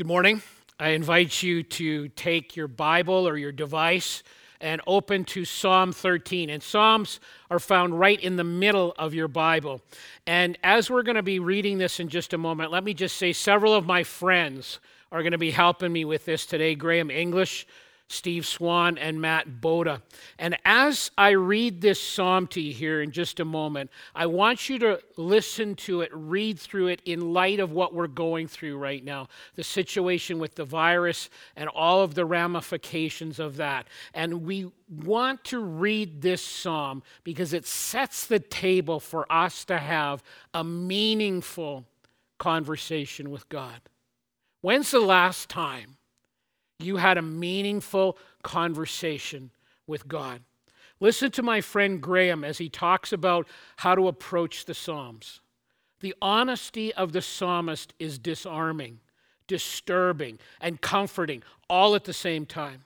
Good morning. I invite you to take your Bible or your device and open to Psalm 13. And Psalms are found right in the middle of your Bible. And as we're going to be reading this in just a moment, let me just say several of my friends are going to be helping me with this today. Graham English, Steve Swan, and Mark Boda. And as I read this psalm to you here in just a moment, I want you to listen to it, read through it in light of what we're going through right now the situation with the virus and all of the ramifications of that. And we want to read this psalm because it sets the table for us to have a meaningful conversation with God. When's the last time? You had a meaningful conversation with God. Listen to my friend Graham as he talks about how to approach the Psalms. The honesty of the psalmist is disarming, disturbing, and comforting all at the same time.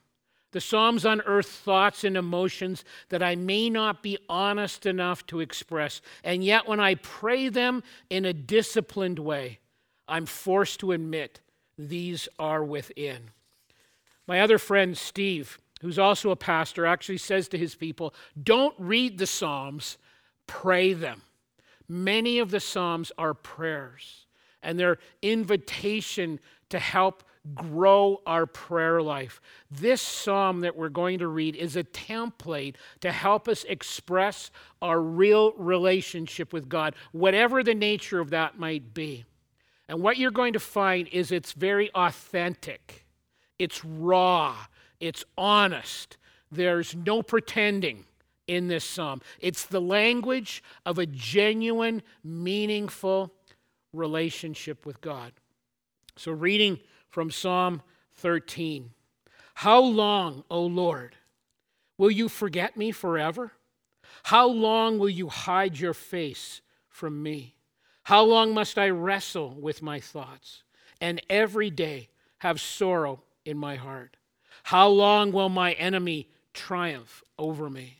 The Psalms unearth thoughts and emotions that I may not be honest enough to express. And yet, when I pray them in a disciplined way, I'm forced to admit these are within. My other friend, Steve, who's also a pastor, actually says to his people, Don't read the Psalms, pray them. Many of the Psalms are prayers, and they're invitation to help grow our prayer life. This psalm that we're going to read is a template to help us express our real relationship with God, whatever the nature of that might be. And what you're going to find is it's very authentic. It's raw, it's honest. There's no pretending in this psalm. It's the language of a genuine, meaningful relationship with God. So, reading from Psalm 13 How long, O Lord, will you forget me forever? How long will you hide your face from me? How long must I wrestle with my thoughts and every day have sorrow in my heart? How long will my enemy triumph over me?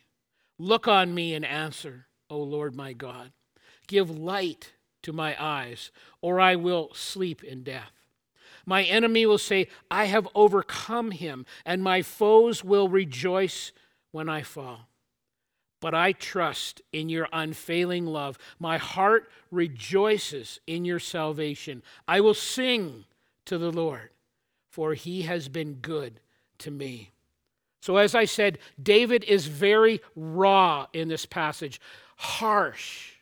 Look on me and answer, O Lord my God. Give light to my eyes, or I will sleep in death. My enemy will say, I have overcome him, and my foes will rejoice when I fall. But I trust in your unfailing love. My heart rejoices in your salvation. I will sing to the Lord for he has been good to me. So, as I said, David is very raw in this passage, harsh.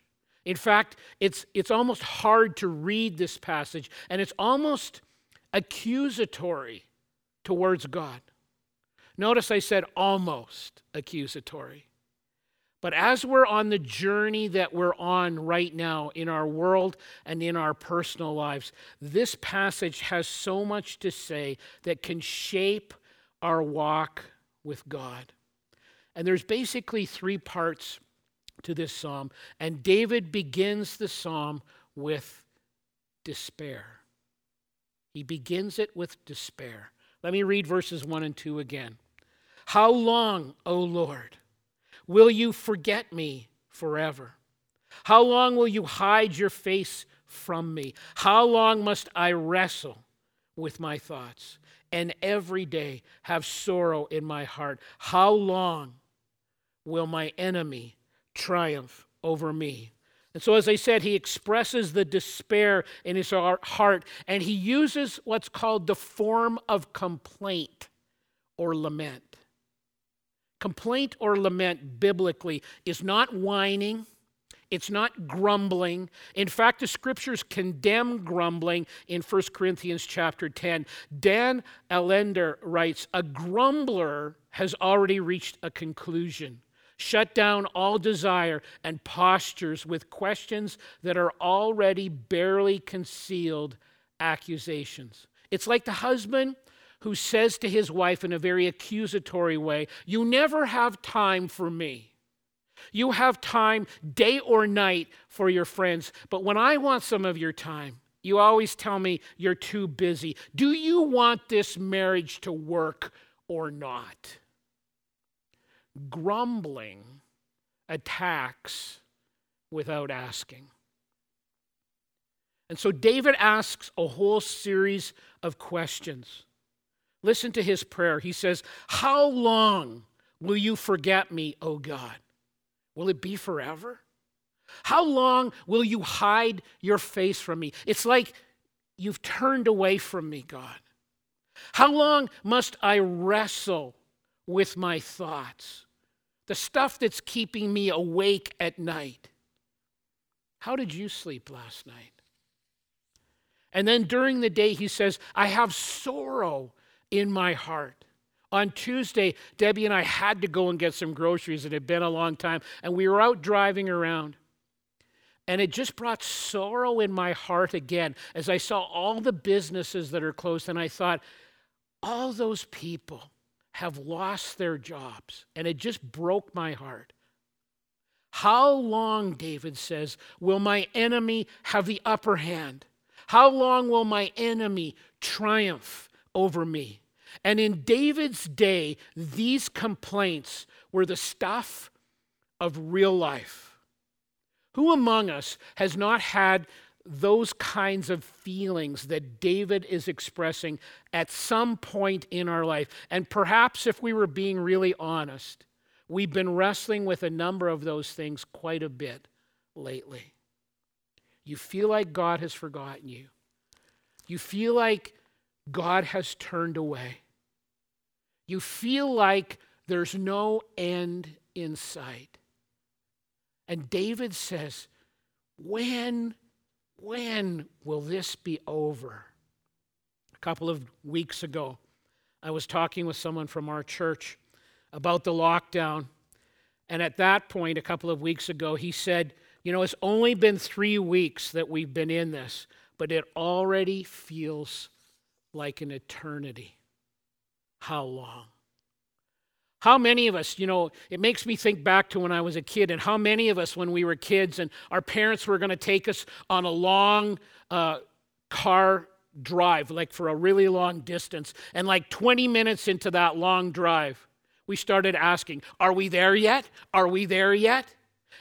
In fact, it's, it's almost hard to read this passage, and it's almost accusatory towards God. Notice I said almost accusatory. But as we're on the journey that we're on right now in our world and in our personal lives, this passage has so much to say that can shape our walk with God. And there's basically three parts to this psalm. And David begins the psalm with despair. He begins it with despair. Let me read verses 1 and 2 again. How long, O Lord? Will you forget me forever? How long will you hide your face from me? How long must I wrestle with my thoughts and every day have sorrow in my heart? How long will my enemy triumph over me? And so, as I said, he expresses the despair in his heart, and he uses what's called the form of complaint or lament. Complaint or lament biblically is not whining. It's not grumbling. In fact, the scriptures condemn grumbling in 1 Corinthians chapter 10. Dan Allender writes A grumbler has already reached a conclusion. Shut down all desire and postures with questions that are already barely concealed accusations. It's like the husband who says to his wife in a very accusatory way, You never have time for me. You have time day or night for your friends, but when I want some of your time, you always tell me you're too busy. Do you want this marriage to work or not? Grumbling attacks without asking. And so David asks a whole series of questions. Listen to his prayer. He says, How long will you forget me, O God? Will it be forever? How long will you hide your face from me? It's like you've turned away from me, God. How long must I wrestle with my thoughts? The stuff that's keeping me awake at night. How did you sleep last night? And then during the day, he says, I have sorrow in my heart. On Tuesday, Debbie and I had to go and get some groceries. It had been a long time, and we were out driving around. And it just brought sorrow in my heart again as I saw all the businesses that are closed. And I thought, all those people have lost their jobs. And it just broke my heart. How long, David says, will my enemy have the upper hand? How long will my enemy triumph over me? And in David's day, these complaints were the stuff of real life. Who among us has not had those kinds of feelings that David is expressing at some point in our life? And perhaps if we were being really honest, we've been wrestling with a number of those things quite a bit lately. You feel like God has forgotten you. You feel like God has turned away. You feel like there's no end in sight. And David says, When, when will this be over? A couple of weeks ago, I was talking with someone from our church about the lockdown. And at that point, a couple of weeks ago, he said, You know, it's only been three weeks that we've been in this, but it already feels like an eternity. How long? How many of us, you know, it makes me think back to when I was a kid, and how many of us, when we were kids and our parents were going to take us on a long uh, car drive, like for a really long distance, and like 20 minutes into that long drive, we started asking, Are we there yet? Are we there yet?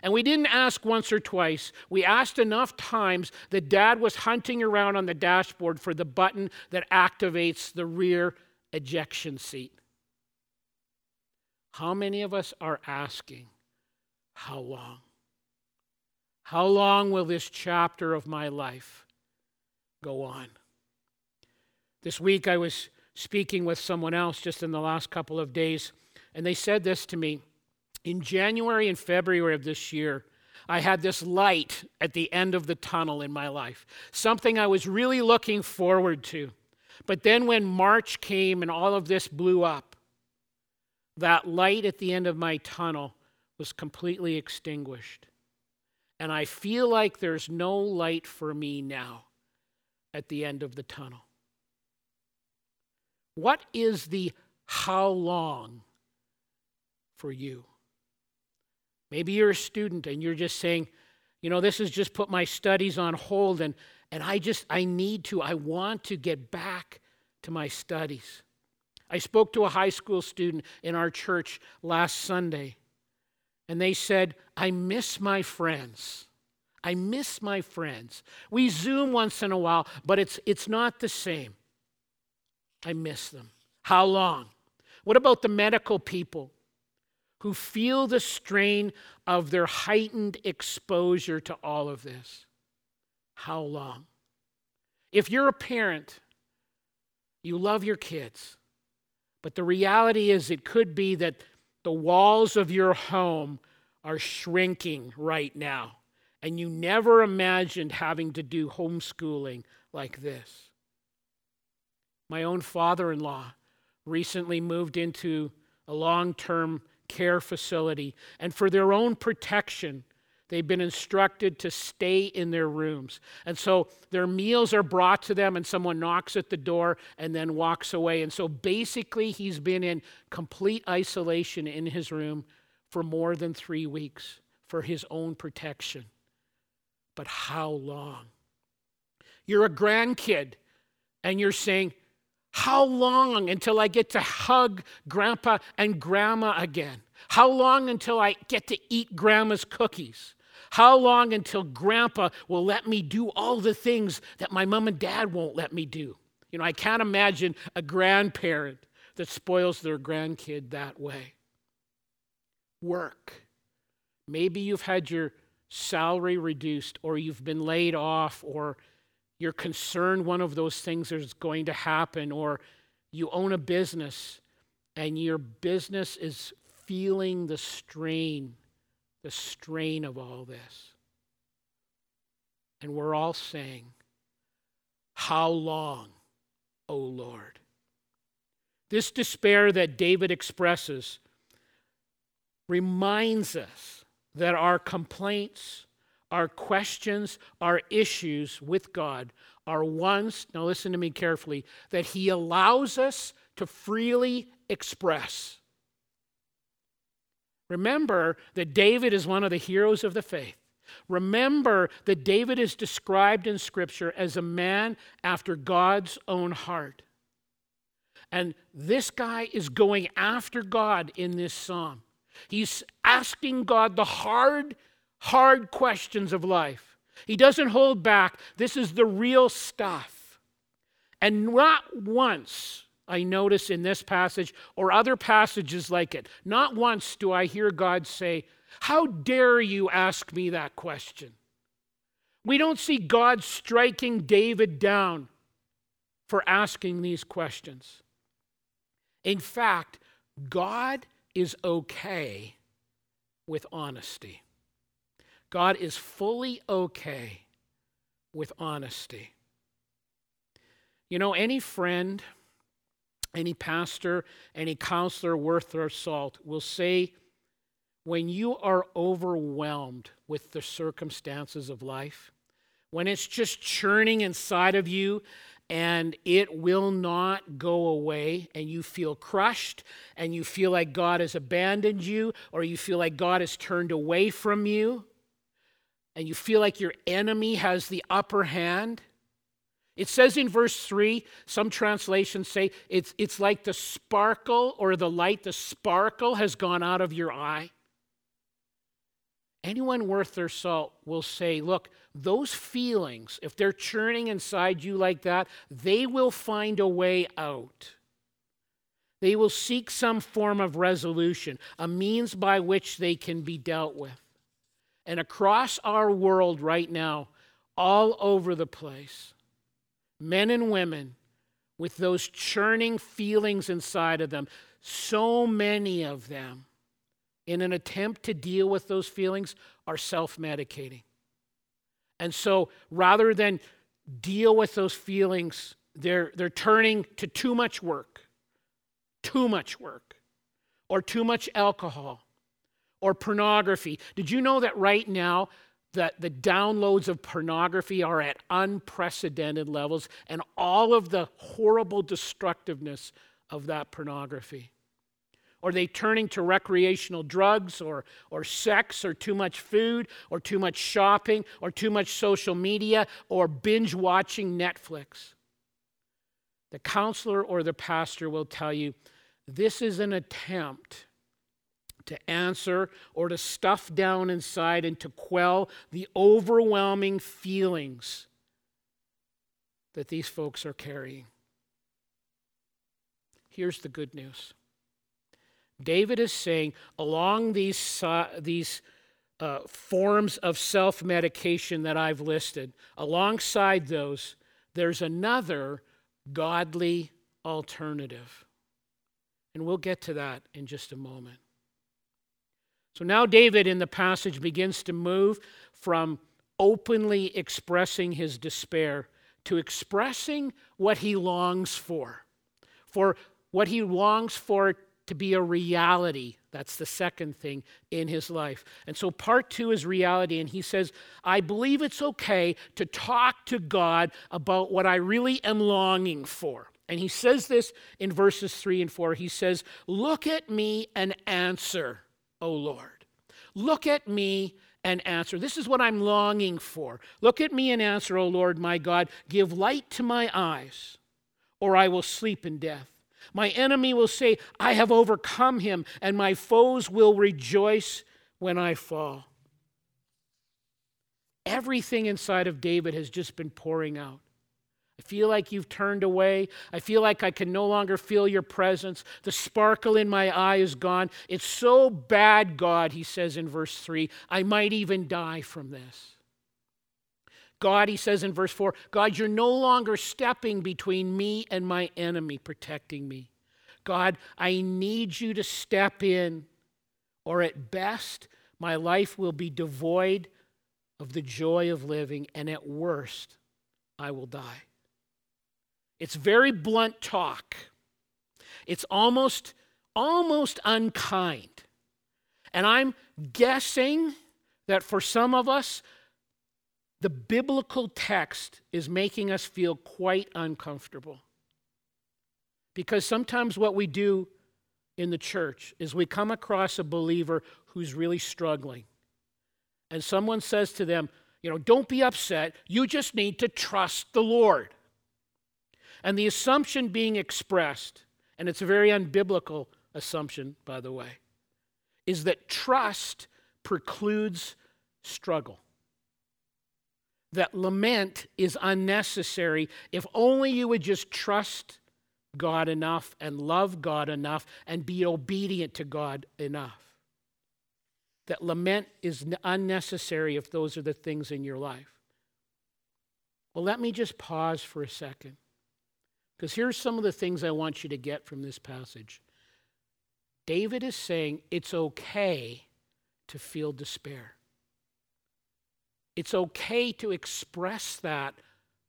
And we didn't ask once or twice. We asked enough times that dad was hunting around on the dashboard for the button that activates the rear ejection seat. How many of us are asking, How long? How long will this chapter of my life go on? This week I was speaking with someone else just in the last couple of days, and they said this to me. In January and February of this year, I had this light at the end of the tunnel in my life, something I was really looking forward to. But then when March came and all of this blew up, that light at the end of my tunnel was completely extinguished. And I feel like there's no light for me now at the end of the tunnel. What is the how long for you? Maybe you're a student and you're just saying, you know, this has just put my studies on hold and, and I just, I need to, I want to get back to my studies. I spoke to a high school student in our church last Sunday, and they said, I miss my friends. I miss my friends. We Zoom once in a while, but it's, it's not the same. I miss them. How long? What about the medical people who feel the strain of their heightened exposure to all of this? How long? If you're a parent, you love your kids, but the reality is, it could be that the walls of your home are shrinking right now, and you never imagined having to do homeschooling like this. My own father in law recently moved into a long term care facility, and for their own protection, They've been instructed to stay in their rooms. And so their meals are brought to them, and someone knocks at the door and then walks away. And so basically, he's been in complete isolation in his room for more than three weeks for his own protection. But how long? You're a grandkid, and you're saying, How long until I get to hug grandpa and grandma again? How long until I get to eat grandma's cookies? How long until grandpa will let me do all the things that my mom and dad won't let me do? You know, I can't imagine a grandparent that spoils their grandkid that way. Work. Maybe you've had your salary reduced, or you've been laid off, or you're concerned one of those things is going to happen, or you own a business and your business is feeling the strain, the strain of all this. And we're all saying, How long, O Lord? This despair that David expresses reminds us that our complaints, our questions, our issues with God are ones, now listen to me carefully, that He allows us to freely express. Remember that David is one of the heroes of the faith. Remember that David is described in Scripture as a man after God's own heart. And this guy is going after God in this psalm. He's asking God the hard, hard questions of life. He doesn't hold back. This is the real stuff. And not once I notice in this passage or other passages like it, not once do I hear God say, How dare you ask me that question? We don't see God striking David down for asking these questions. In fact, God is okay with honesty. God is fully okay with honesty. You know, any friend, any pastor, any counselor worth their salt will say, when you are overwhelmed with the circumstances of life, when it's just churning inside of you and it will not go away, and you feel crushed, and you feel like God has abandoned you, or you feel like God has turned away from you, and you feel like your enemy has the upper hand. It says in verse 3, some translations say it's, it's like the sparkle or the light, the sparkle has gone out of your eye. Anyone worth their salt will say, look, those feelings, if they're churning inside you like that, they will find a way out. They will seek some form of resolution, a means by which they can be dealt with. And across our world right now, all over the place, men and women with those churning feelings inside of them, so many of them in an attempt to deal with those feelings, are self medicating. And so rather than deal with those feelings, they're, they're turning to too much work, too much work, or too much alcohol, or pornography. Did you know that right now that the downloads of pornography are at unprecedented levels and all of the horrible destructiveness of that pornography? Are they turning to recreational drugs or, or sex or too much food or too much shopping or too much social media or binge watching Netflix? The counselor or the pastor will tell you this is an attempt to answer or to stuff down inside and to quell the overwhelming feelings that these folks are carrying. Here's the good news David is saying along these, uh, these uh, forms of self medication that I've listed, alongside those, there's another godly alternative. And we'll get to that in just a moment. So now David in the passage begins to move from openly expressing his despair to expressing what he longs for. For what he longs for to be a reality. That's the second thing in his life. And so part two is reality. And he says, I believe it's okay to talk to God about what I really am longing for. And he says this in verses three and four. He says, Look at me and answer, O Lord. Look at me and answer. This is what I'm longing for. Look at me and answer, O Lord my God. Give light to my eyes, or I will sleep in death. My enemy will say, I have overcome him, and my foes will rejoice when I fall. Everything inside of David has just been pouring out. I feel like you've turned away. I feel like I can no longer feel your presence. The sparkle in my eye is gone. It's so bad, God, he says in verse 3, I might even die from this. God, he says in verse 4, God, you're no longer stepping between me and my enemy, protecting me. God, I need you to step in, or at best, my life will be devoid of the joy of living, and at worst, I will die. It's very blunt talk. It's almost almost unkind. And I'm guessing that for some of us the biblical text is making us feel quite uncomfortable. Because sometimes what we do in the church is we come across a believer who's really struggling. And someone says to them, you know, don't be upset. You just need to trust the Lord. And the assumption being expressed, and it's a very unbiblical assumption, by the way, is that trust precludes struggle. That lament is unnecessary if only you would just trust God enough and love God enough and be obedient to God enough. That lament is unnecessary if those are the things in your life. Well, let me just pause for a second. Because here's some of the things I want you to get from this passage. David is saying it's okay to feel despair. It's okay to express that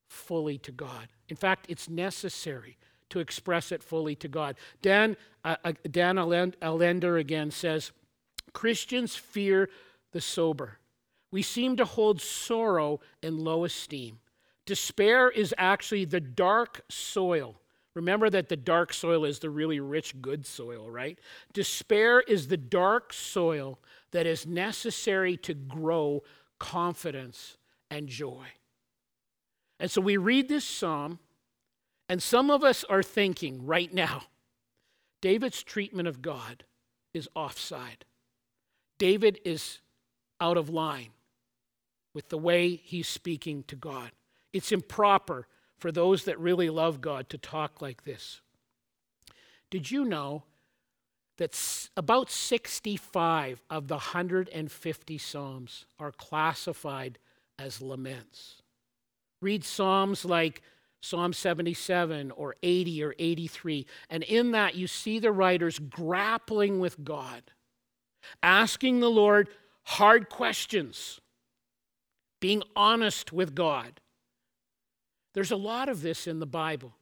fully to God. In fact, it's necessary to express it fully to God. Dan, uh, uh Dan Allender again says Christians fear the sober. We seem to hold sorrow in low esteem. Despair is actually the dark soil. Remember that the dark soil is the really rich, good soil, right? Despair is the dark soil that is necessary to grow confidence and joy. And so we read this psalm, and some of us are thinking right now David's treatment of God is offside. David is out of line with the way he's speaking to God. It's improper for those that really love God to talk like this. Did you know that about 65 of the 150 Psalms are classified as laments? Read Psalms like Psalm 77 or 80 or 83, and in that you see the writers grappling with God, asking the Lord hard questions, being honest with God there's a lot of this in the Bible.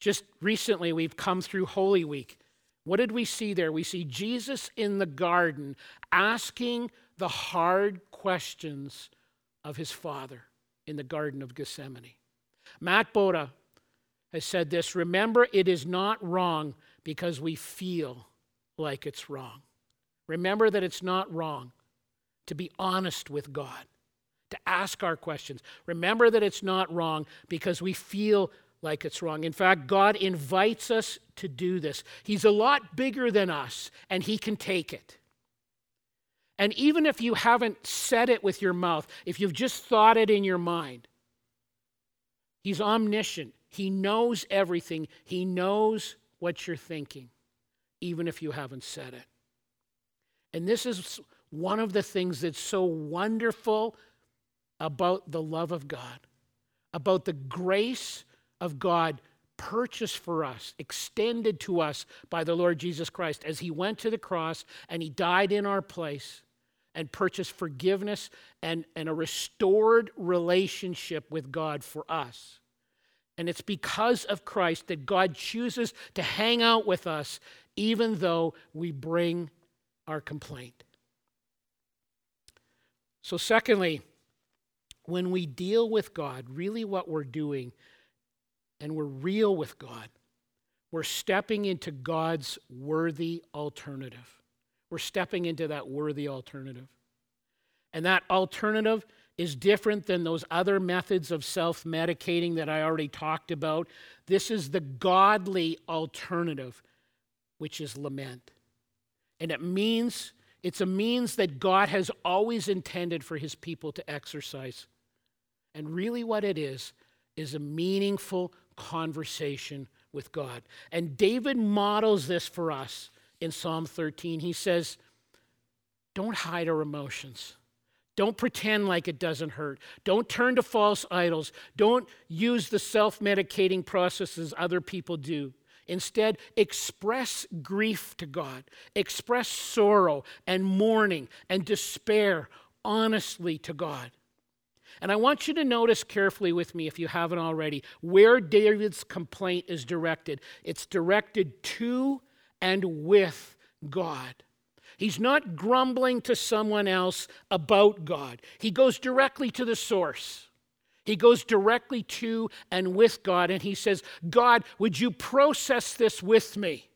Just recently, we've come through Holy Week. What did we see there? We see Jesus in the garden asking the hard questions of his Father in the Garden of Gethsemane. Mark Boda has said this Remember, it is not wrong because we feel like it's wrong. Remember that it's not wrong to be honest with God to ask our questions. Remember that it's not wrong because we feel like it's wrong. In fact, God invites us to do this. He's a lot bigger than us, and He can take it. And even if you haven't said it with your mouth, if you've just thought it in your mind, He's omniscient. He knows everything, He knows what you're thinking, even if you haven't said it. And this is one of the things that's so wonderful about the love of God, about the grace of God purchased for us, extended to us by the Lord Jesus Christ as he went to the cross and he died in our place and purchased forgiveness and, and a restored relationship with God for us. And it's because of Christ that God chooses to hang out with us even though we bring our complaint. So, secondly, when we deal with God, really what we're doing, and we're real with God, we're stepping into God's worthy alternative. We're stepping into that worthy alternative. And that alternative is different than those other methods of self medicating that I already talked about. This is the godly alternative, which is lament. And it means It's a means that God has always intended for his people to exercise. And really, what it is, is a meaningful conversation with God. And David models this for us in Psalm 13. He says, Don't hide our emotions. Don't pretend like it doesn't hurt. Don't turn to false idols. Don't use the self medicating processes other people do. Instead, express grief to God, express sorrow and mourning and despair honestly to God. And I want you to notice carefully with me, if you haven't already, where David's complaint is directed. It's directed to and with God. He's not grumbling to someone else about God, he goes directly to the source. He goes directly to and with God, and he says, God, would you process this with me?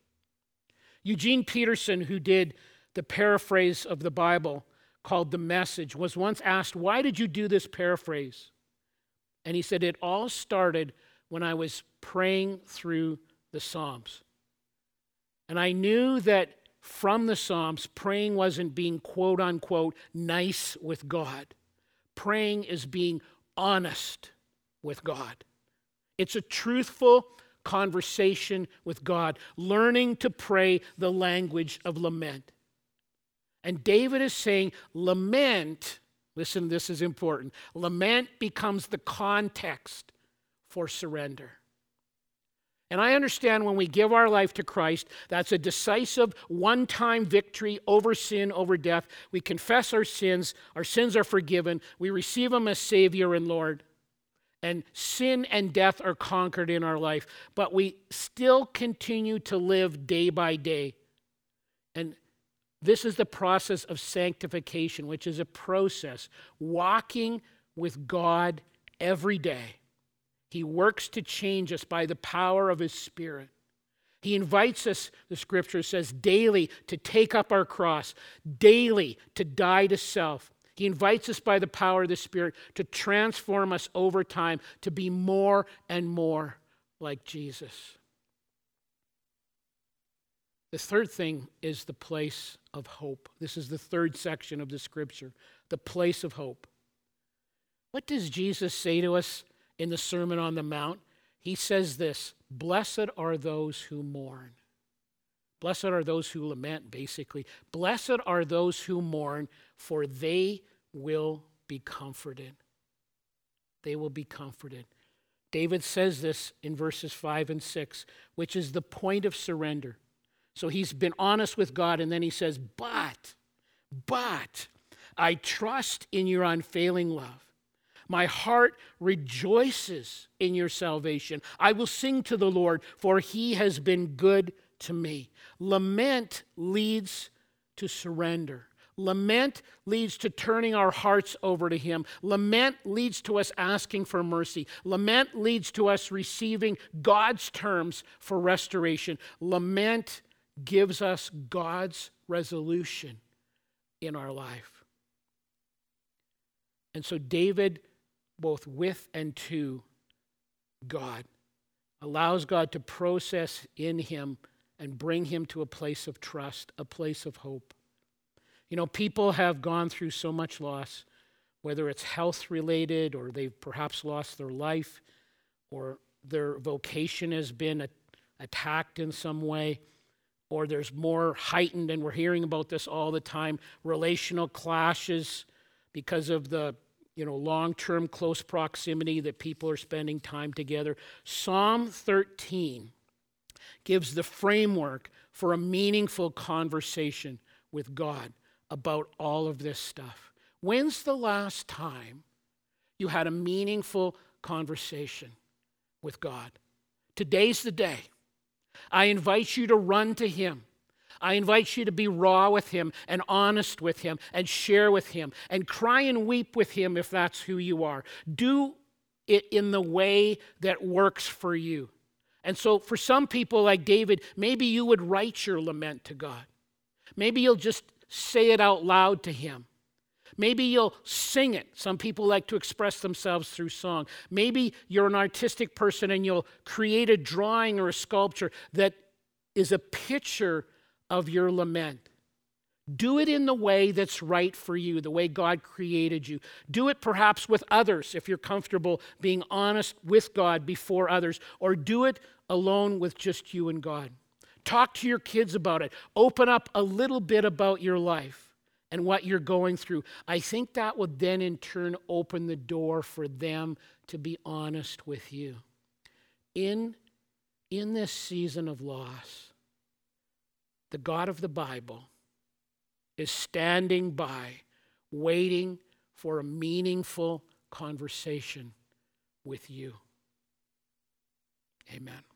Eugene Peterson, who did the paraphrase of the Bible called The Message, was once asked, Why did you do this paraphrase? And he said, It all started when I was praying through the Psalms. And I knew that from the Psalms, praying wasn't being quote unquote nice with God. Praying is being honest with God. It's a truthful conversation with God, learning to pray the language of lament. And David is saying, lament, listen, this is important. Lament becomes the context for surrender. And I understand when we give our life to Christ, that's a decisive one time victory over sin, over death. We confess our sins, our sins are forgiven, we receive Him as Savior and Lord. And sin and death are conquered in our life, but we still continue to live day by day. And this is the process of sanctification, which is a process walking with God every day he works to change us by the power of His Spirit. He invites us, the scripture says, daily to take up our cross, daily to die to self. He invites us by the power of the Spirit to transform us over time to be more and more like Jesus. The third thing is the place of hope. This is the third section of the scripture, the place of hope. What does Jesus say to us in the Sermon on the Mount, he says this Blessed are those who mourn. Blessed are those who lament, basically. Blessed are those who mourn, for they will be comforted. They will be comforted. David says this in verses 5 and 6, which is the point of surrender. So he's been honest with God, and then he says, But, but, I trust in your unfailing love. My heart rejoices in your salvation. I will sing to the Lord, for he has been good to me. Lament leads to surrender. Lament leads to turning our hearts over to Him. Lament leads to us asking for mercy. Lament leads to us receiving God's terms for restoration. Lament gives us God's resolution in our life. And so David both with and to God, allows God to process in him and bring him to a place of trust, a place of hope. You know, people have gone through so much loss, whether it's health related or they've perhaps lost their life or their vocation has been attacked in some way or there's more heightened, and we're hearing about this all the time relational clashes because of the you know, long term close proximity that people are spending time together. Psalm 13 gives the framework for a meaningful conversation with God about all of this stuff. When's the last time you had a meaningful conversation with God? Today's the day. I invite you to run to Him. I invite you to be raw with him and honest with him and share with him and cry and weep with him if that's who you are. Do it in the way that works for you. And so, for some people like David, maybe you would write your lament to God. Maybe you'll just say it out loud to him. Maybe you'll sing it. Some people like to express themselves through song. Maybe you're an artistic person and you'll create a drawing or a sculpture that is a picture of your lament. Do it in the way that's right for you, the way God created you. Do it perhaps with others if you're comfortable being honest with God before others, or do it alone with just you and God. Talk to your kids about it. Open up a little bit about your life and what you're going through. I think that would then in turn open the door for them to be honest with you. In, in this season of loss, the God of the Bible is standing by, waiting for a meaningful conversation with you. Amen.